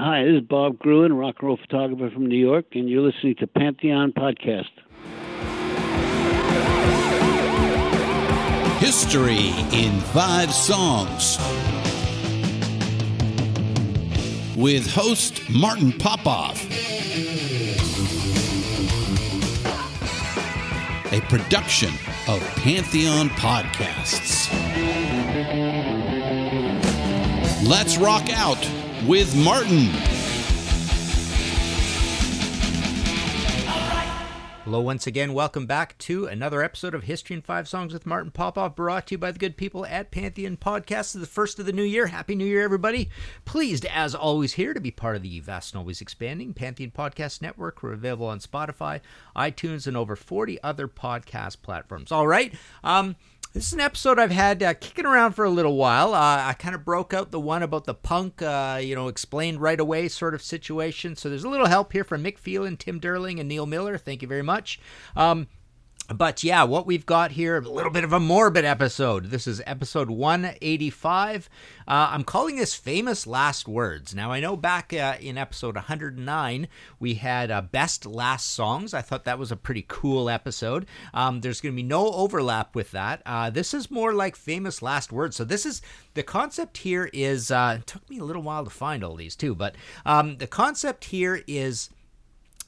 Hi, this is Bob Gruen, rock and roll photographer from New York, and you're listening to Pantheon Podcast. History in Five Songs with host Martin Popoff. A production of Pantheon Podcasts. Let's rock out with Martin. Hello, once again. Welcome back to another episode of History in Five Songs with Martin Popoff, brought to you by the good people at Pantheon Podcast. This is the first of the new year. Happy New Year, everybody. Pleased, as always, here to be part of the vast and always expanding Pantheon Podcast Network. We're available on Spotify, iTunes, and over 40 other podcast platforms. All right. Um, this is an episode I've had uh, kicking around for a little while. Uh, I kind of broke out the one about the punk, uh, you know, explained right away sort of situation. So there's a little help here from Mick Phelan, Tim Derling, and Neil Miller. Thank you very much. Um, but yeah, what we've got here, a little bit of a morbid episode. This is episode 185. Uh, I'm calling this Famous Last Words. Now, I know back uh, in episode 109, we had uh, Best Last Songs. I thought that was a pretty cool episode. Um, there's going to be no overlap with that. Uh, this is more like Famous Last Words. So, this is the concept here is, uh, it took me a little while to find all these too, but um, the concept here is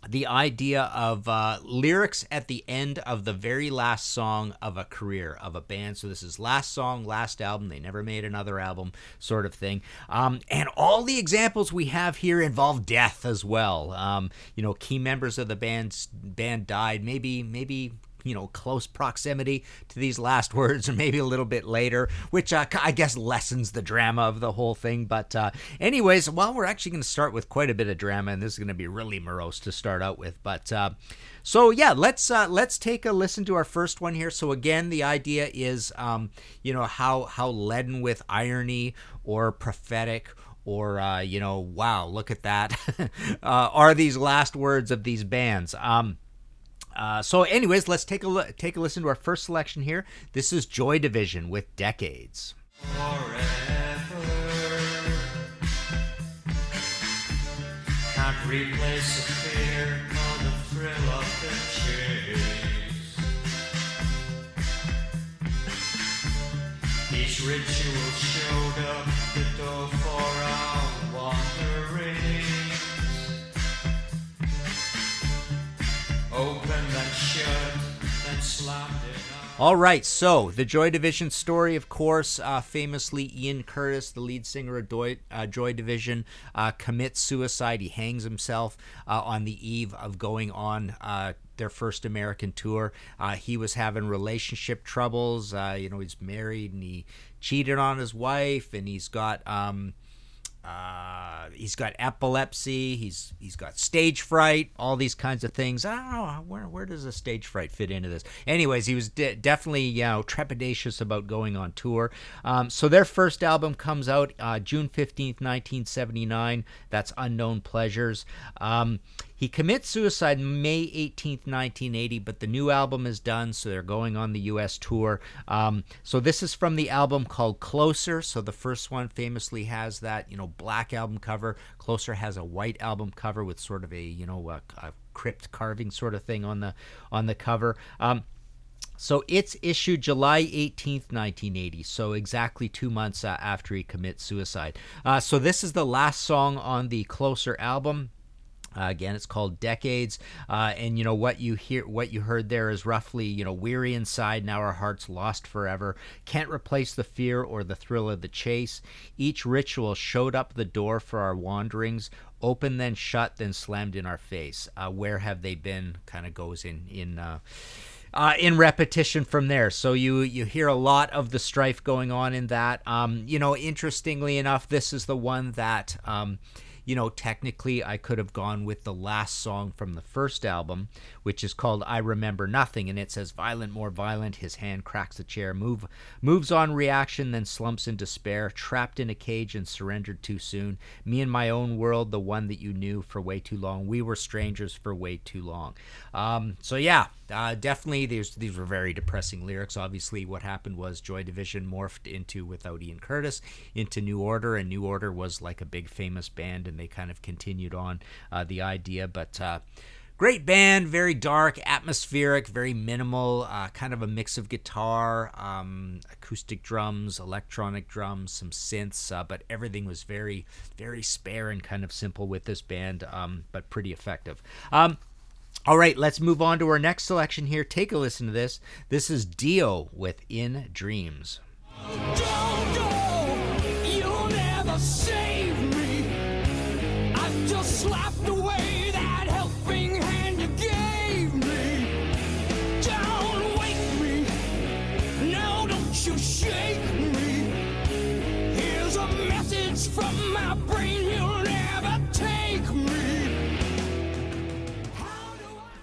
the idea of uh, lyrics at the end of the very last song of a career of a band. So this is last song, last album. They never made another album, sort of thing. Um, and all the examples we have here involve death as well. Um, you know, key members of the band's band died. Maybe, maybe you know close proximity to these last words or maybe a little bit later which uh, i guess lessens the drama of the whole thing. But uh, anyways well we're actually going to start with quite a bit of drama and this is going to be really morose to start out with. But uh, so yeah let's uh, let's take a listen to our first one here. So again the idea is um, you know how how leaden with irony or prophetic or uh, you know wow look at that. Uh, are these last words of these bands? Um, uh, so, anyways, let's take a look, take a listen to our first selection here. This is Joy Division with Decades. Forever can't replace the fear the thrill of the chase. Showed up the door for our. All right, so the Joy Division story, of course, uh, famously Ian Curtis, the lead singer of Joy, uh, Joy Division, uh, commits suicide. He hangs himself uh, on the eve of going on uh, their first American tour. Uh, he was having relationship troubles. Uh, you know, he's married and he cheated on his wife, and he's got. Um, uh, he's got epilepsy. He's he's got stage fright. All these kinds of things. I don't know where where does the stage fright fit into this. Anyways, he was de- definitely you know trepidatious about going on tour. Um, so their first album comes out uh, June fifteenth, nineteen seventy nine. That's Unknown Pleasures. Um, he commits suicide May 18th, 1980, but the new album is done, so they're going on the U.S. tour. Um, so this is from the album called Closer. So the first one famously has that, you know, black album cover. Closer has a white album cover with sort of a, you know, a, a crypt carving sort of thing on the on the cover. Um, so it's issued July 18th, 1980. So exactly two months uh, after he commits suicide. Uh, so this is the last song on the Closer album. Uh, again, it's called Decades, uh, and you know what you hear, what you heard there is roughly, you know, weary inside, now our hearts lost forever. Can't replace the fear or the thrill of the chase. Each ritual showed up the door for our wanderings, open then shut, then slammed in our face. Uh, where have they been? Kind of goes in in. Uh, uh, in repetition from there. So you you hear a lot of the strife going on in that. Um, you know, interestingly enough, this is the one that. Um, you know, technically I could have gone with the last song from the first album, which is called I Remember Nothing, and it says violent, more violent, his hand cracks the chair, move moves on reaction, then slumps in despair, trapped in a cage and surrendered too soon. Me and my own world, the one that you knew for way too long. We were strangers for way too long. Um, so yeah, uh, definitely these these were very depressing lyrics. Obviously, what happened was Joy Division morphed into without Ian Curtis into New Order, and New Order was like a big famous band and they kind of continued on uh, the idea. But uh, great band, very dark, atmospheric, very minimal, uh, kind of a mix of guitar, um, acoustic drums, electronic drums, some synths, uh, but everything was very, very spare and kind of simple with this band, um, but pretty effective. Um, all right, let's move on to our next selection here. Take a listen to this. This is Dio with In Dreams. Don't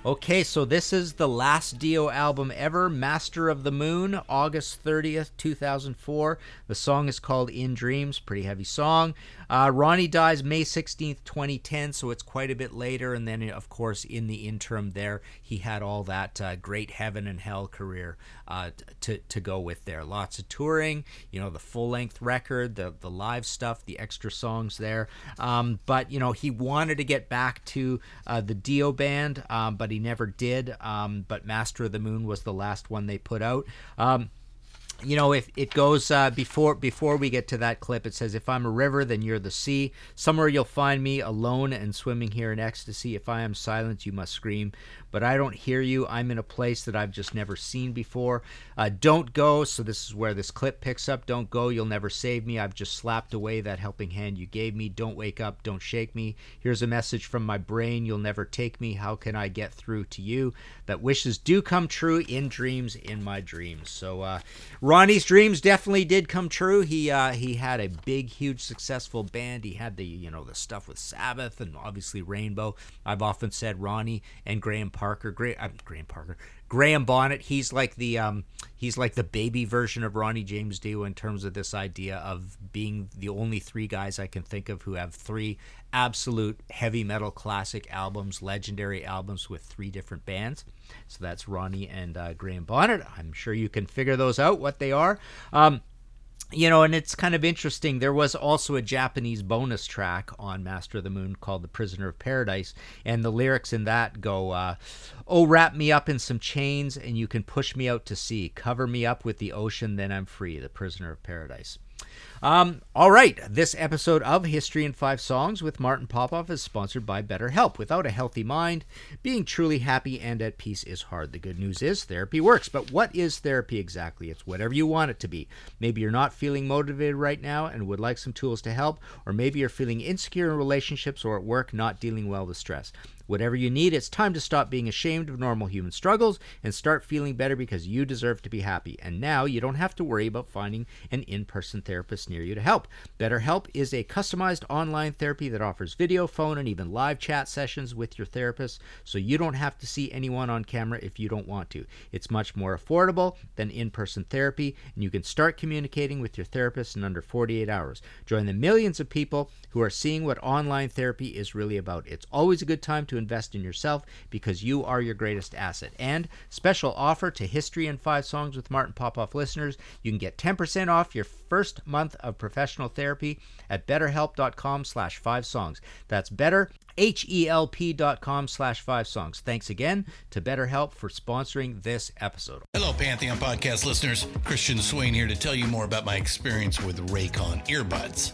Okay, so this is the last Dio album ever, Master of the Moon, August 30th, 2004. The song is called In Dreams, pretty heavy song. Uh, Ronnie dies May 16th, 2010, so it's quite a bit later. And then, of course, in the interim there, he had all that uh, great heaven and hell career uh, to, to go with there. Lots of touring, you know, the full length record, the, the live stuff, the extra songs there. Um, but, you know, he wanted to get back to uh, the Dio band, um, but he never did. Um, but Master of the Moon was the last one they put out. Um, you know if it goes uh, before before we get to that clip it says if i'm a river then you're the sea. Somewhere you'll find me alone and swimming here in ecstasy. If i am silent you must scream. But i don't hear you. I'm in a place that i've just never seen before. Uh, don't go. So this is where this clip picks up. Don't go. You'll never save me. I've just slapped away that helping hand you gave me. Don't wake up. Don't shake me. Here's a message from my brain. You'll never take me. How can i get through to you? That wishes do come true in dreams in my dreams. So uh, Ronnie's dreams definitely did come true. He uh, he had a big, huge, successful band. He had the you know the stuff with Sabbath and obviously Rainbow. I've often said Ronnie and Graham Parker, uh, Graham Parker, Graham Bonnet. He's like the um, he's like the baby version of Ronnie James Dio in terms of this idea of being the only three guys I can think of who have three absolute heavy metal classic albums, legendary albums with three different bands. So that's Ronnie and uh, Graham Bonnet. I'm sure you can figure those out what they are. Um, you know, and it's kind of interesting. There was also a Japanese bonus track on Master of the Moon called The Prisoner of Paradise, and the lyrics in that go, uh, Oh, wrap me up in some chains, and you can push me out to sea. Cover me up with the ocean, then I'm free. The Prisoner of Paradise. Um, all right, this episode of History in Five Songs with Martin Popoff is sponsored by BetterHelp. Without a healthy mind, being truly happy and at peace is hard. The good news is therapy works. But what is therapy exactly? It's whatever you want it to be. Maybe you're not feeling motivated right now and would like some tools to help, or maybe you're feeling insecure in relationships or at work, not dealing well with stress. Whatever you need, it's time to stop being ashamed of normal human struggles and start feeling better because you deserve to be happy. And now you don't have to worry about finding an in person therapist near you to help. BetterHelp is a customized online therapy that offers video, phone, and even live chat sessions with your therapist, so you don't have to see anyone on camera if you don't want to. It's much more affordable than in person therapy, and you can start communicating with your therapist in under 48 hours. Join the millions of people who are seeing what online therapy is really about. It's always a good time to invest in yourself because you are your greatest asset. And special offer to History in 5 Songs with Martin Popoff listeners, you can get 10% off your first month of professional therapy at betterhelp.com slash 5 songs. That's better H-E-L-P dot com slash five songs. Thanks again to BetterHelp for sponsoring this episode. Hello, Pantheon podcast listeners. Christian Swain here to tell you more about my experience with Raycon earbuds.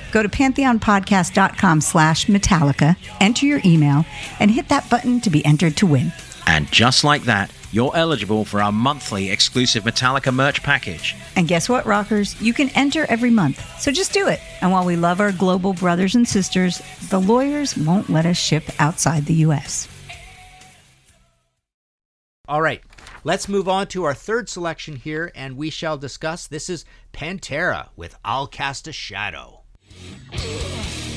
Go to pantheonpodcast.com slash Metallica, enter your email, and hit that button to be entered to win. And just like that, you're eligible for our monthly exclusive Metallica merch package. And guess what, rockers? You can enter every month. So just do it. And while we love our global brothers and sisters, the lawyers won't let us ship outside the U.S. All right, let's move on to our third selection here, and we shall discuss. This is Pantera with I'll Cast a Shadow. Ugh.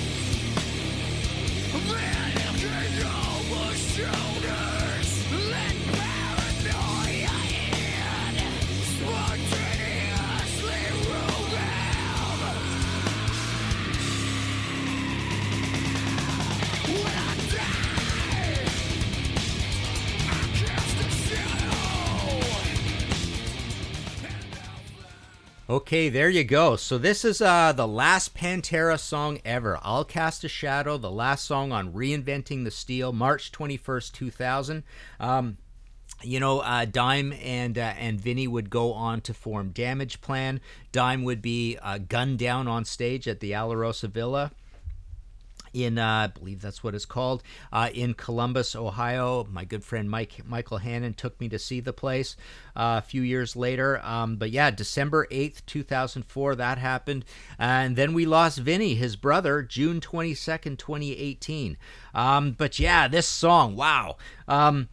Okay, there you go. So this is uh, the last Pantera song ever. I'll Cast a Shadow, the last song on Reinventing the Steel, March 21st, 2000. Um, you know, uh, Dime and uh, and Vinny would go on to form Damage Plan. Dime would be uh, gunned down on stage at the Alrosa Villa in uh, I believe that's what it's called uh, in Columbus, Ohio. My good friend Mike Michael Hannon took me to see the place uh, a few years later. Um, but yeah, December eighth, two thousand four, that happened, and then we lost Vinny, his brother, June twenty second, twenty eighteen. Um, but yeah, this song, wow. Um,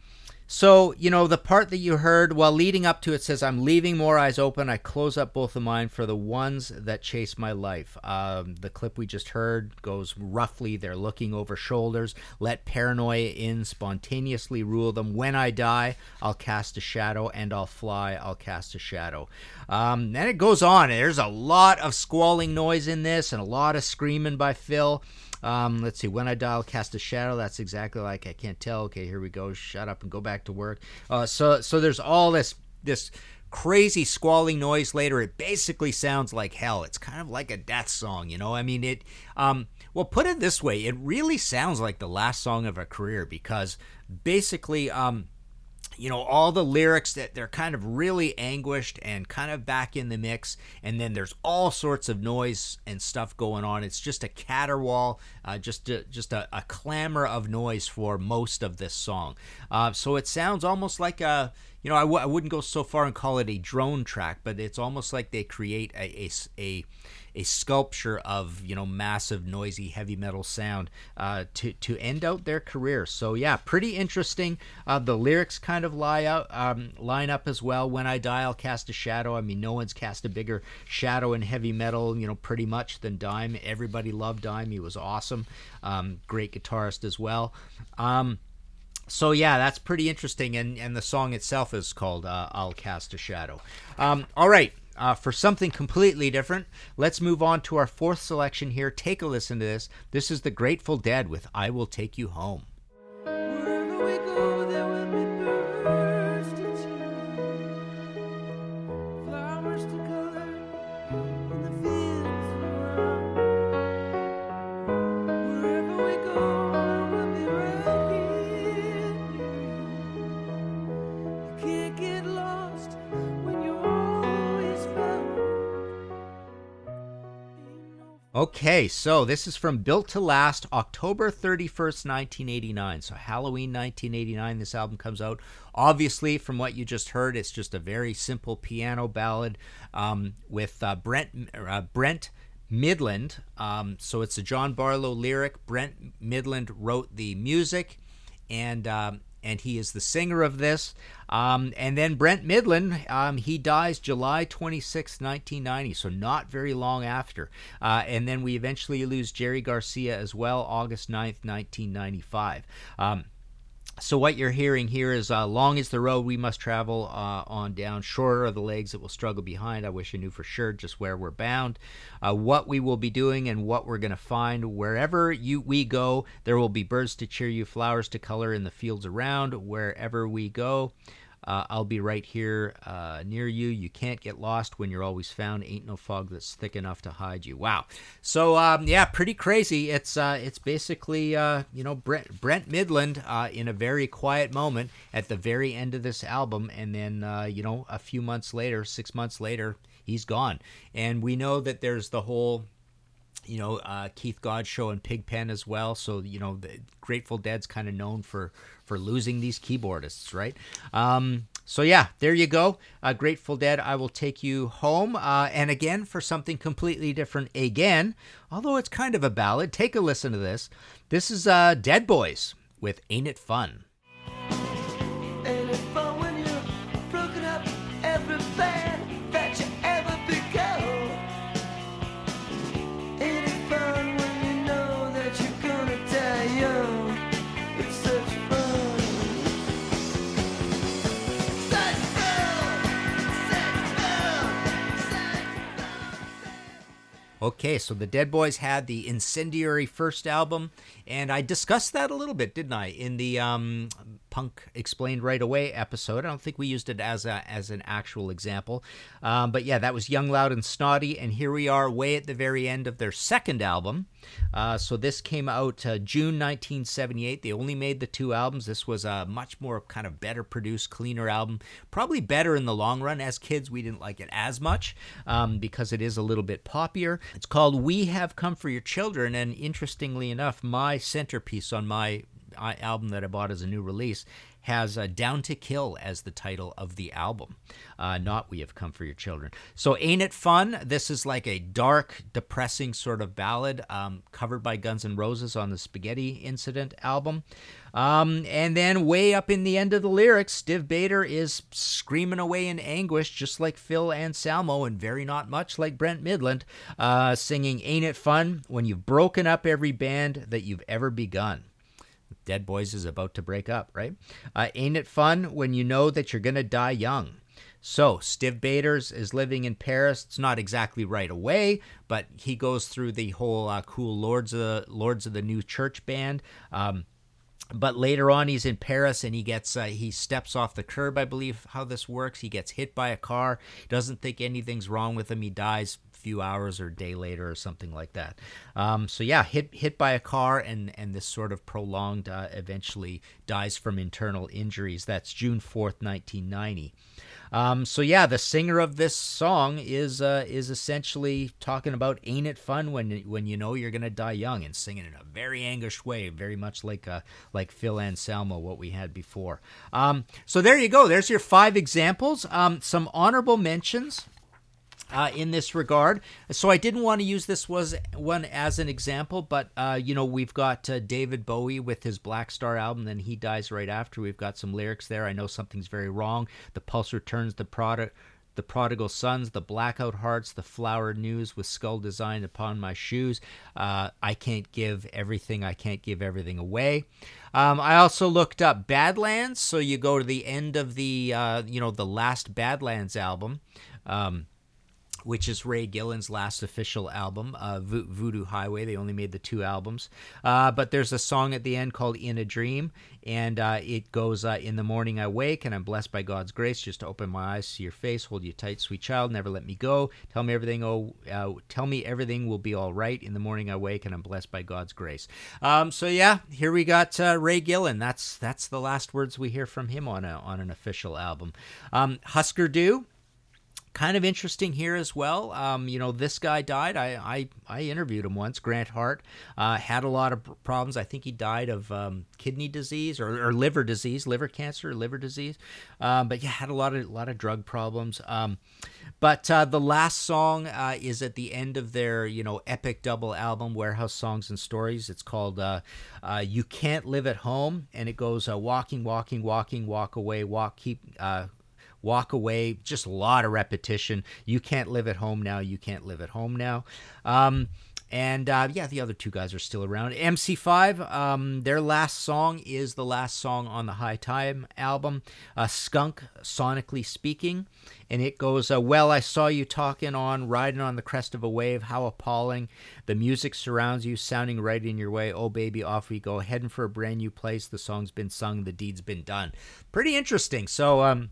so, you know, the part that you heard while leading up to it says, I'm leaving more eyes open. I close up both of mine for the ones that chase my life. Um, the clip we just heard goes roughly they're looking over shoulders. Let paranoia in, spontaneously rule them. When I die, I'll cast a shadow, and I'll fly, I'll cast a shadow. Um, and it goes on. There's a lot of squalling noise in this and a lot of screaming by Phil. Um, let's see. When I dial cast a shadow, that's exactly like I can't tell. Okay, here we go. Shut up and go back to work. Uh, so so there's all this this crazy squalling noise later. It basically sounds like hell. It's kind of like a death song, you know. I mean it. Um, well, put it this way, it really sounds like the last song of a career because basically, um, you know all the lyrics that they're kind of really anguished and kind of back in the mix. And then there's all sorts of noise and stuff going on. It's just a caterwaul uh, just a, just a, a, clamor of noise for most of this song. Uh, so it sounds almost like a you know I w- I wouldn't go so far and call it a drone track but it's almost like they create a, a, a a sculpture of you know massive noisy heavy metal sound uh, to to end out their career. So yeah, pretty interesting. Uh, the lyrics kind of lie out um, line up as well. When I die, I'll cast a shadow. I mean, no one's cast a bigger shadow in heavy metal, you know, pretty much than Dime. Everybody loved Dime. He was awesome. Um, great guitarist as well. Um, so yeah, that's pretty interesting, and and the song itself is called uh, "I'll Cast a Shadow." Um, all right, uh, for something completely different, let's move on to our fourth selection here. Take a listen to this. This is the Grateful Dead with "I Will Take You Home." Okay, so this is from Built to Last, October 31st, 1989. So Halloween 1989, this album comes out. Obviously, from what you just heard, it's just a very simple piano ballad um, with uh, Brent uh, Brent Mydland. Um, so it's a John Barlow lyric. Brent Mydland wrote the music, and um, and he is the singer of this. Um, and then Brent Mydland, um, he dies July 26, 1990, so not very long after. Uh, and then we eventually lose Jerry Garcia as well, August 9th, 1995. Um, so what you're hearing here is uh, long is the road we must travel uh, on down. Shorter are the legs that will struggle behind. I wish i knew for sure just where we're bound. Uh, what we will be doing and what we're going to find wherever you we go there will be birds to cheer you flowers to color in the fields around. Wherever we go uh, I'll be right here uh, near you. You can't get lost when you're always found. Ain't no fog that's thick enough to hide you. Wow. So um, yeah, pretty crazy. It's uh, it's basically uh, you know Brent, Brent Mydland uh, in a very quiet moment at the very end of this album, and then uh, you know a few months later, six months later, he's gone. And we know that there's the whole you know uh, Keith Godchaux and Pigpen as well. So you know the Grateful Dead's kind of known for for losing these keyboardists, right? Um, so yeah, there you go. Uh, Grateful Dead. I will take you home, uh, and again for something completely different. Again, although it's kind of a ballad. Take a listen to this. This is uh, Dead Boys with "Ain't It Fun." Okay, so the Dead Boys had the incendiary first album, and I discussed that a little bit, didn't I, in the um, Punk Explained Right Away episode. I don't think we used it as a as an actual example, um, but yeah, that was Young, Loud, and Snotty, and here we are, way at the very end of their second album. Uh, so this came out uh, June 1978. They only made the two albums. This was a much more kind of better produced, cleaner album. Probably better in the long run. As kids, we didn't like it as much um, because it is a little bit poppier. It's called "We Have Come for Your Children," and interestingly enough, my centerpiece on my album that I bought as a new release has uh, Down to Kill as the title of the album, uh, not We Have Come for Your Children. So, Ain't It Fun? This is like a dark, depressing sort of ballad um, covered by Guns N' Roses on the Spaghetti Incident album. Um, and then, way up in the end of the lyrics, Stiv Bators is screaming away in anguish, just like Phil Anselmo, and very not much like Brent Mydland, uh, singing Ain't It Fun when you've broken up every band that you've ever begun. Dead Boys is about to break up, right? Uh, ain't it fun when you know that you're going to die young? So, Stiv Bators is living in Paris. It's not exactly right away, but he goes through the whole uh, cool Lords of the Lords of the New Church band. Um, but later on, he's in Paris and he gets uh, he steps off the curb. I believe how this works. He gets hit by a car. Doesn't think anything's wrong with him. He dies few hours or day later or something like that. Um, so yeah, hit hit by a car and and this sort of prolonged uh, eventually dies from internal injuries. That's June fourth, nineteen ninety. Um, so yeah, the singer of this song is uh, is essentially talking about "Ain't it fun when when you know you're gonna die young" and singing in a very anguished way, very much like uh, like Phil Anselmo, what we had before. Um, so there you go. There's your five examples. Um, some honorable mentions uh, in this regard. So I didn't want to use this was one as an example, but uh, you know we've got uh, David Bowie with his Black Star album, then he dies right after. We've got some lyrics there. I know something's very wrong. The pulse returns. The product. The prodigal sons, the blackout hearts, the Flower news with skull Design upon my shoes. Uh, I can't give everything. I can't give everything away. Um, I also looked up Badlands. So you go to the end of the, uh, you know, the last Badlands album. Um, which is Ray Gillen's last official album, uh, Vo- Voodoo Highway. They only made the two albums. Uh, but there's a song at the end called In a Dream, and uh, it goes uh, In the morning I wake, and I'm blessed by God's grace just to open my eyes to your face, hold you tight, sweet child, never let me go. Tell me everything, oh, uh, tell me everything will be all right. In the morning I wake, and I'm blessed by God's grace. Um, so yeah, here we got uh, Ray Gillen. That's that's the last words we hear from him on a on an official album. Um, Husker Du kind of interesting here as well. Um, you know, this guy died. I, I, I interviewed him once. Grant Hart uh, had a lot of problems. I think he died of um, kidney disease or, or, liver disease, liver cancer, liver disease. Um, but yeah, had a lot of lot of drug problems. Um, but uh, the last song uh, is at the end of their you know epic double album, Warehouse Songs and Stories. It's called uh, uh, "You Can't Live at Home," and it goes uh, walking, walking, walking, walk away, walk, keep walk away. Just a lot of repetition. You can't live at home now. You can't live at home now. Um, and uh, yeah, the other two guys are still around. MC5, um, their last song is the last song on the High Time album, uh, Skunk, sonically speaking. And it goes, uh, Well, I saw you talking on, riding on the crest of a wave. How appalling. The music surrounds you, sounding right in your way. Oh, baby, off we go. Heading for a brand new place. The song's been sung, the deed's been done. Pretty interesting. So, um,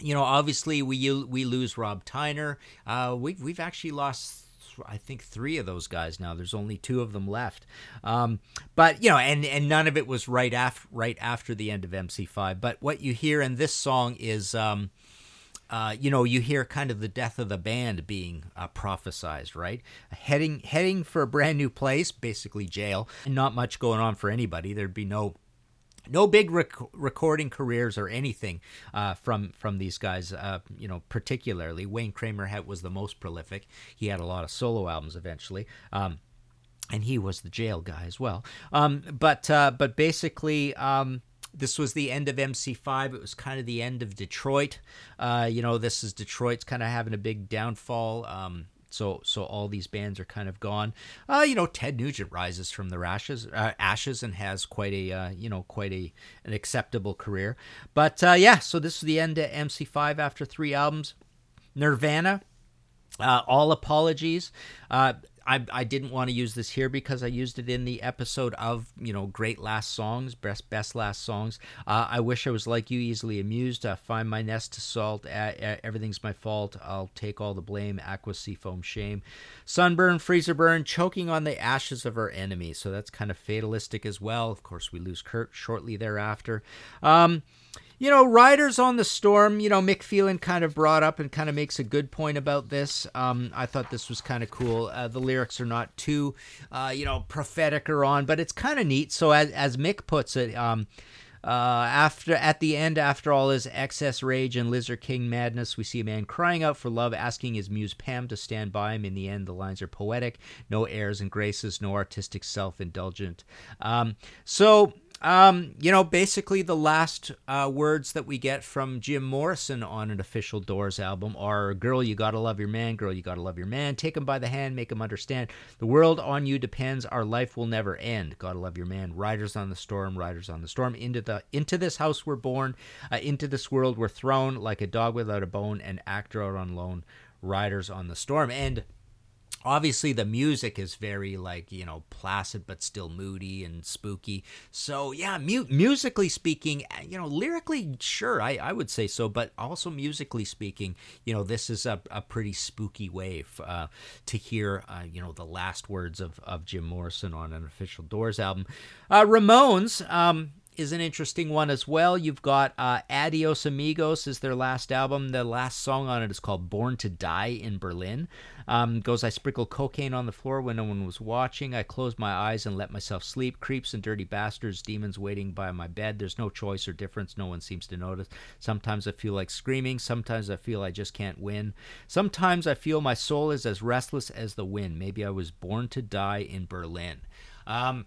you know, obviously we we lose Rob Tyner. Uh, we've we've actually lost. I think three of those guys now. There's only two of them left, um, but you know, and and none of it was right after right after the end of MC5. But what you hear in this song is. Um, uh, you know, you hear kind of the death of the band being uh, prophesized, right? Heading heading for a brand new place, basically jail, not much going on for anybody. There'd be no no big rec- recording careers or anything uh, from from these guys. Uh, you know, particularly Wayne Kramer had, was the most prolific. He had a lot of solo albums eventually. Um, and he was the jail guy as well. Um, but uh, but basically, um, this was the end of MC5. It was kind of the end of Detroit. Uh, you know, this is Detroit's kind of having a big downfall. Um, so so all these bands are kind of gone. Uh, you know, Ted Nugent rises from the ashes, uh, ashes and has quite a uh, you know quite a an acceptable career. But uh, yeah, so this is the end of MC5 after three albums. Nirvana, uh, all apologies. Uh, I, I didn't want to use this here because I used it in the episode of you know great last songs, best best last songs. Uh, I wish I was like you, easily amused. Uh, find my nest to salt. Uh, everything's my fault. I'll take all the blame. Aqua seafoam shame. Sunburn, freezer burn, choking on the ashes of our enemies. So that's kind of fatalistic as well. Of course, we lose Kurt shortly thereafter. Um, you know, Riders on the Storm, you know, Mick Phelan kind of brought up and kind of makes a good point about this. Um, I thought this was kind of cool. Uh, the lyrics are not too, uh, you know, prophetic or on, but it's kind of neat. So, as, as Mick puts it, um, uh, after at the end, after all his excess rage and Lizard King madness, we see a man crying out for love, asking his muse Pam to stand by him. In the end, the lines are poetic, no airs and graces, no artistic self-indulgent. Um, so um, you know, basically the last uh, words that we get from Jim Morrison on an official Doors album are "Girl, you gotta love your man. Girl, you gotta love your man. Take him by the hand, make him understand. The world on you depends. Our life will never end. Gotta love your man. Riders on the storm, riders on the storm. Into the into this house we're born. Uh, into this world we're thrown like a dog without a bone. An actor out on loan. Riders on the storm. And obviously the music is very like you know placid but still moody and spooky. So yeah mu- musically speaking uh, you know lyrically sure I, I would say so but also musically speaking you know this is a, a pretty spooky way uh, to hear uh, you know the last words of, of jim morrison on an official doors album. Uh, ramones um, is an interesting one as well. You've got uh, Adios Amigos is their last album. The last song on it is called Born to Die in Berlin. Um, goes, I sprinkled cocaine on the floor when no one was watching. I closed my eyes and let myself sleep. Creeps and dirty bastards, demons waiting by my bed. There's no choice or difference. No one seems to notice. Sometimes I feel like screaming. Sometimes I feel I just can't win. Sometimes I feel my soul is as restless as the wind. Maybe I was born to die in Berlin. Um,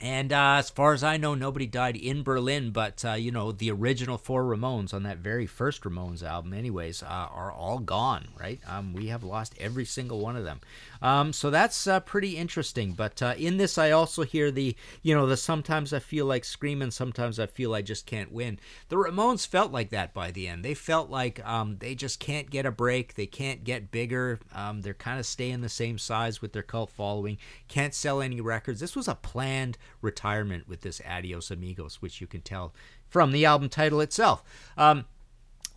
and uh, as far as I know, nobody died in Berlin, but uh, you know the original four Ramones on that very first Ramones album, anyways, uh, are all gone. Right? Um, we have lost every single one of them. Um, so that's uh, pretty interesting. But uh, in this, I also hear the, you know, the sometimes I feel like screaming, sometimes I feel I just can't win. The Ramones felt like that by the end. They felt like um, they just can't get a break. They can't get bigger. Um, they're kind of staying the same size with their cult following. Can't sell any records. This was a planned retirement with this Adios Amigos, which you can tell from the album title itself. Um,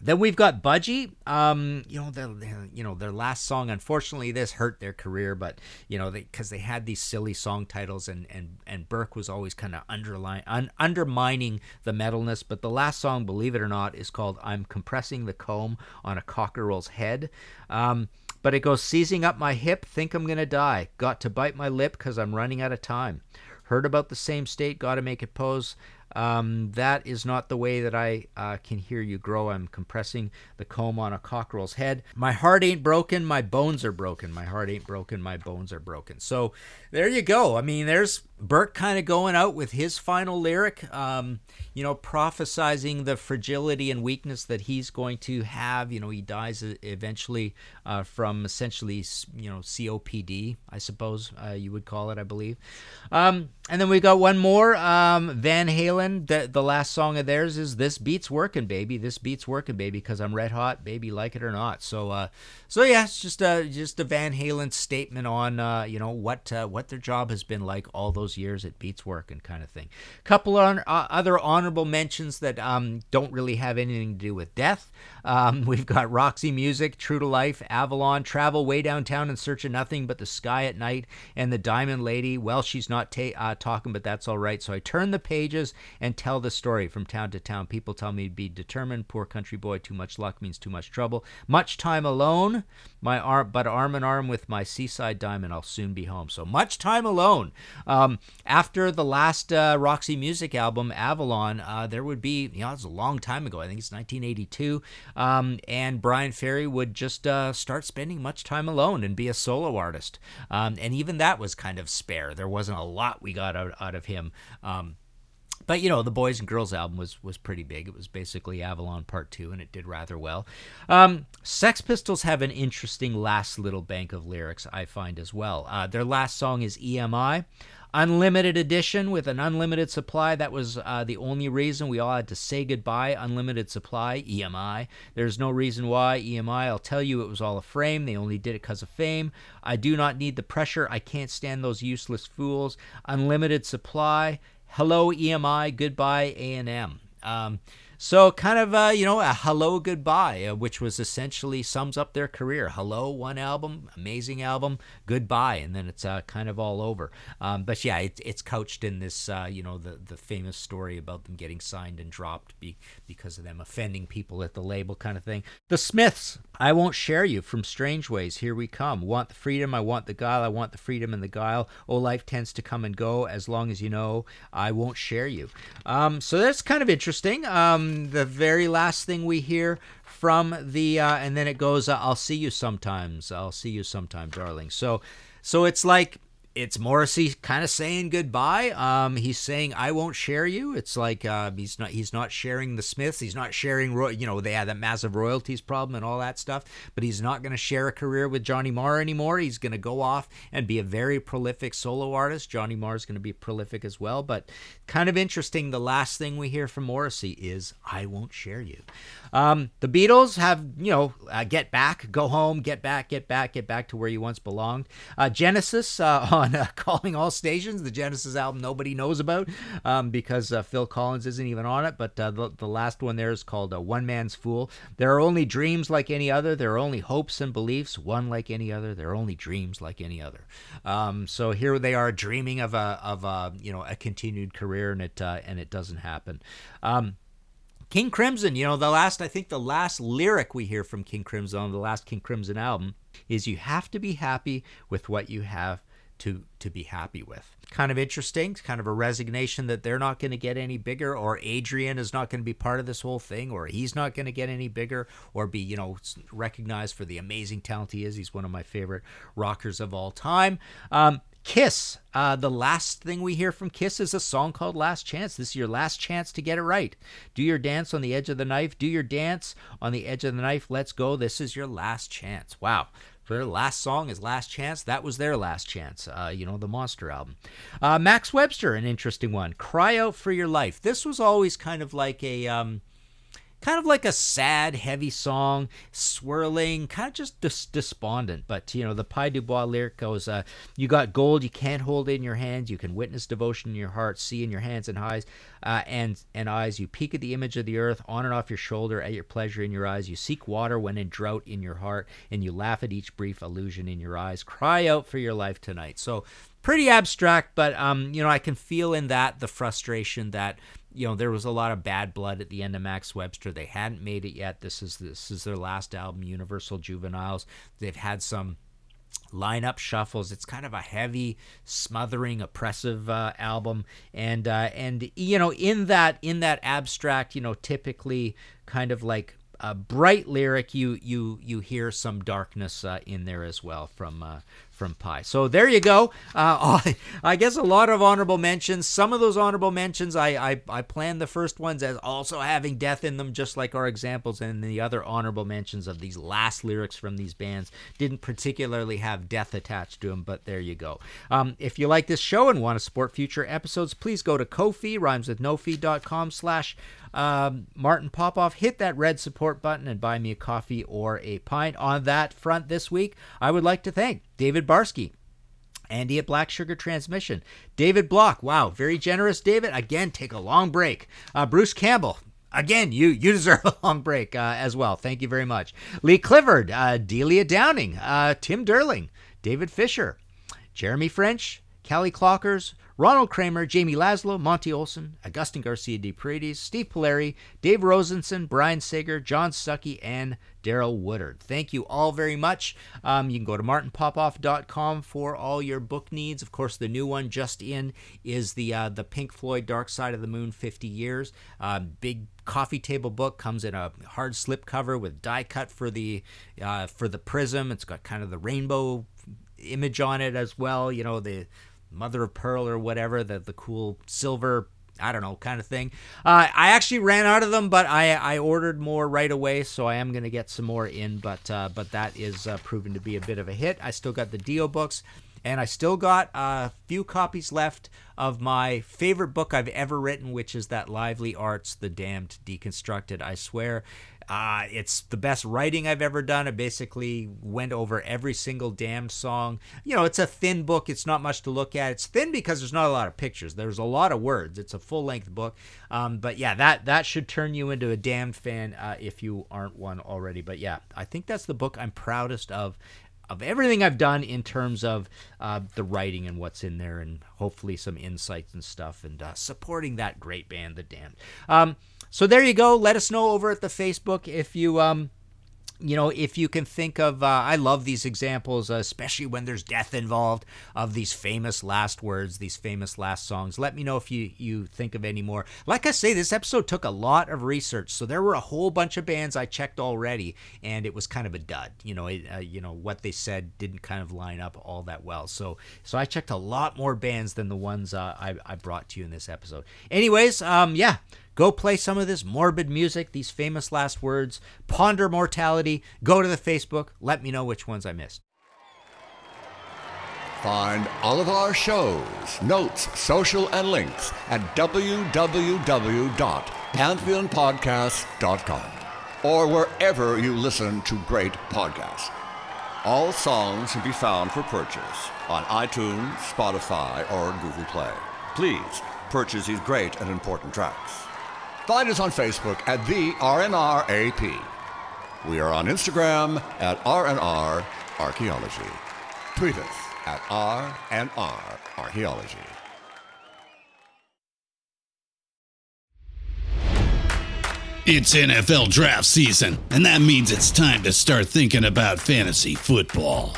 Then we've got Budgie. Um, you know, their- you know, their last song. Unfortunately, this hurt their career, but you know, because they, had these silly song titles, and and and Burke was always kind of underline un, undermining the metalness. But the last song, believe it or not, is called "I'm Compressing the Comb on a Cockerel's Head." Um, but it goes seizing up my hip, think I'm gonna die. Got to bite my lip because I'm running out of time. Heard about the same state, got to make it pose. Um, that is not the way that I uh, can hear you grow. I'm compressing the comb on a cockerel's head. My heart ain't broken, my bones are broken. My heart ain't broken, my bones are broken. So there you go. I mean, there's Burke kind of going out with his final lyric, um, you know, prophesizing the fragility and weakness that he's going to have. You know, he dies eventually uh, from essentially, you know, COPD, I suppose uh, you would call it, I believe. Um, and then we got one more, um, Van Halen. The, the last song of theirs is "This Beats Working, Baby." This beats working, baby, because I'm red hot, baby, like it or not. So, uh, so yeah, it's just a just a Van Halen statement on, uh, you know, what uh, what their job has been like all those years. It beats working, kind of thing. Couple of uh, other honorable mentions that um, don't really have anything to do with death. Um, we've got Roxy Music, True to Life, Avalon, Travel Way Downtown in Search of Nothing But the Sky at Night, and The Diamond Lady. Well, she's not ta- uh, talking, but that's all right. So I turn the pages and tell the story from town to town. People tell me to be determined. Poor country boy, too much luck means too much trouble. Much time alone, my arm, but arm in arm with my seaside diamond, I'll soon be home. So much time alone. Um, after the last uh, Roxy Music album, Avalon, uh, there would be, you know, it was a long time ago. I think it's 1982. Um, and Bryan Ferry would just uh, start spending much time alone and be a solo artist. Um, and even that was kind of spare. There wasn't a lot we got out, out of him. Um, but you know the boys and girls album was was pretty big. It was basically avalon part two and it did rather well. Um, sex pistols have an interesting last little bank of lyrics i find as well. Uh, their last song is emi unlimited edition with an unlimited supply. That was uh, the only reason we all had to say goodbye. Unlimited supply emi there's no reason why emi i'll tell you it was all a frame. They only did it because of fame. I do not need the pressure. I can't stand those useless fools. Unlimited supply hello EMI, goodbye A&M. Um, so kind of uh, you know a hello goodbye, uh, which was essentially sums up their career. Hello, one album, amazing album, goodbye, and then it's uh, kind of all over. Um, but yeah, it, it's couched in this uh, you know the the famous story about them getting signed and dropped be, because of them offending people at the label kind of thing. The Smiths, I won't share you from Strange Ways. Here we come. Want the freedom, I want the guile. I want the freedom and the guile. Oh, life tends to come and go. As long as you know, I won't share you. Um, so that's kind of interesting. Um, the very last thing we hear from the, uh, and then it goes, uh, "I'll see you sometimes. I'll see you sometime, darling." So, so it's like it's Morrissey kind of saying goodbye. Um, he's saying I won't share you. It's like uh, he's not he's not sharing the Smiths. He's not sharing ro- you know they had that massive royalties problem and all that stuff. But he's not going to share a career with Johnny Marr anymore. He's going to go off and be a very prolific solo artist. Johnny Marr is going to be prolific as well. But kind of interesting. The last thing we hear from Morrissey is I won't share you. Um, the Beatles have you know uh, get back, go home, get back, get back, get back to where you once belonged. Uh, Genesis uh, on uh, calling all stations, the Genesis album nobody knows about um, because uh, Phil Collins isn't even on it. But uh, the, the last one there is called uh, One Man's Fool. There are only dreams like any other. There are only hopes and beliefs, one like any other. There are only dreams like any other. Um, so here they are dreaming of a of a you know a continued career, and it uh, and it doesn't happen. Um, King Crimson, you know, the last, I think the last lyric we hear from King Crimson on the last King Crimson album is you have to be happy with what you have to to be happy with. Kind of interesting, kind of a resignation that they're not going to get any bigger or Adrian is not going to be part of this whole thing or he's not going to get any bigger or be, you know, recognized for the amazing talent he is. He's one of my favorite rockers of all time. Um, Kiss. Uh, the last thing we hear from Kiss is a song called Last Chance. This is your last chance to get it right. Do your dance on the edge of the knife. Do your dance on the edge of the knife. Let's go. This is your last chance. Wow. Their last song is Last Chance. That was their last chance, uh, you know, the Monster album. Uh, Max Webster, an interesting one. Cry Out for Your Life. This was always kind of like a. Um, kind of like a sad, heavy song, swirling, kind of just despondent. But you know, the Pye Dubois lyric goes, uh, "You got gold you can't hold in your hands. You can witness devotion in your heart, see in your hands and eyes, uh, and and eyes. You peek at the image of the earth on and off your shoulder, at your pleasure in your eyes. You seek water when in drought in your heart, and you laugh at each brief illusion in your eyes. Cry out for your life tonight." So pretty abstract, but um, you know, I can feel in that the frustration that you know there was a lot of bad blood at the end of Max Webster. They hadn't made it yet. This is this is their last album, Universal Juveniles. They've had some lineup shuffles. It's kind of a heavy, smothering, oppressive uh, album, and uh, and you know in that in that abstract, you know, typically kind of like a bright lyric, you you you hear some darkness uh, in there as well from uh, from Pye. So there you go. Uh, I guess a lot of honorable mentions. Some of those honorable mentions, I, I I planned the first ones as also having death in them, just like our examples, and the other honorable mentions of these last lyrics from these bands didn't particularly have death attached to them. But there you go. Um, if you like this show and want to support future episodes, please go to Ko-fi, rhymes with no fee.com slash um, Martin Popoff, hit that red support button and buy me a coffee or a pint. On that front this week, I would like to thank David Barsky. Andy at Black Sugar Transmission. David Block, wow, very generous, David. Again, take a long break. Uh, Bruce Campbell, Again, you you deserve a long break uh, as well. Thank you very much. Lee Clifford, uh, Delia Downing, uh, Tim Derling, David Fisher, Jeremy French, Callie Clockers, Ronald Kramer, Jamie Laszlo, Monty Olson, Augustin Garcia de Paredes, Steve Polari, Dave Rosenson, Brian Sager, John Stuckey, and Daryl Woodard. Thank you all very much. Um, you can go to martinpopoff.com for all your book needs. Of course, the new one just in is the uh, the Pink Floyd Dark Side of the Moon 50 Years. Uh, big coffee table book comes in a hard slip cover with die cut for the uh, for the prism. It's got kind of the rainbow image on it as well. You know the mother of pearl or whatever, the the cool silver I don't know, kind of thing. Uh, I actually ran out of them, but I, I ordered more right away, so I am going to get some more in. But uh, but that is uh, proven to be a bit of a hit. I still got the Dio books, and I still got a few copies left of my favorite book I've ever written, which is that Lively Arts: The Damned Deconstructed. I swear, uh, it's the best writing I've ever done. I basically went over every single damn song. You know, it's a thin book. It's not much to look at. It's thin because there's not a lot of pictures. There's a lot of words. It's a full length book. Um, but yeah, that that should turn you into a damned fan uh, if you aren't one already. But yeah, I think that's the book I'm proudest of of everything I've done in terms of uh, the writing and what's in there, and hopefully some insights and stuff, and uh, supporting that great band, The Damned. Um, so there you go. Let us know over at the Facebook if you um, you know, if you can think of, uh, I love these examples, uh, especially when there's death involved, of these famous last words, these famous last songs. Let me know if you you think of any more. Like I say, this episode took a lot of research, so there were a whole bunch of bands I checked already, and it was kind of a dud. You know, it, uh, you know what they said didn't kind of line up all that well. So so I checked a lot more bands than the ones uh, I I brought to you in this episode. Anyways, um, yeah. Go play some of this morbid music, these famous last words, ponder mortality. Go to the Facebook. Let me know which ones I missed. Find all of our shows, notes, social, and links at www.pantheonpodcast.com or wherever you listen to great podcasts. All songs can be found for purchase on iTunes, Spotify, or Google Play. Please purchase these great and important tracks. Find us on Facebook at the RNRAP. We are on Instagram at RNR Archaeology. Tweet us at RNR Archaeology. It's NFL draft season, and that means it's time to start thinking about fantasy football.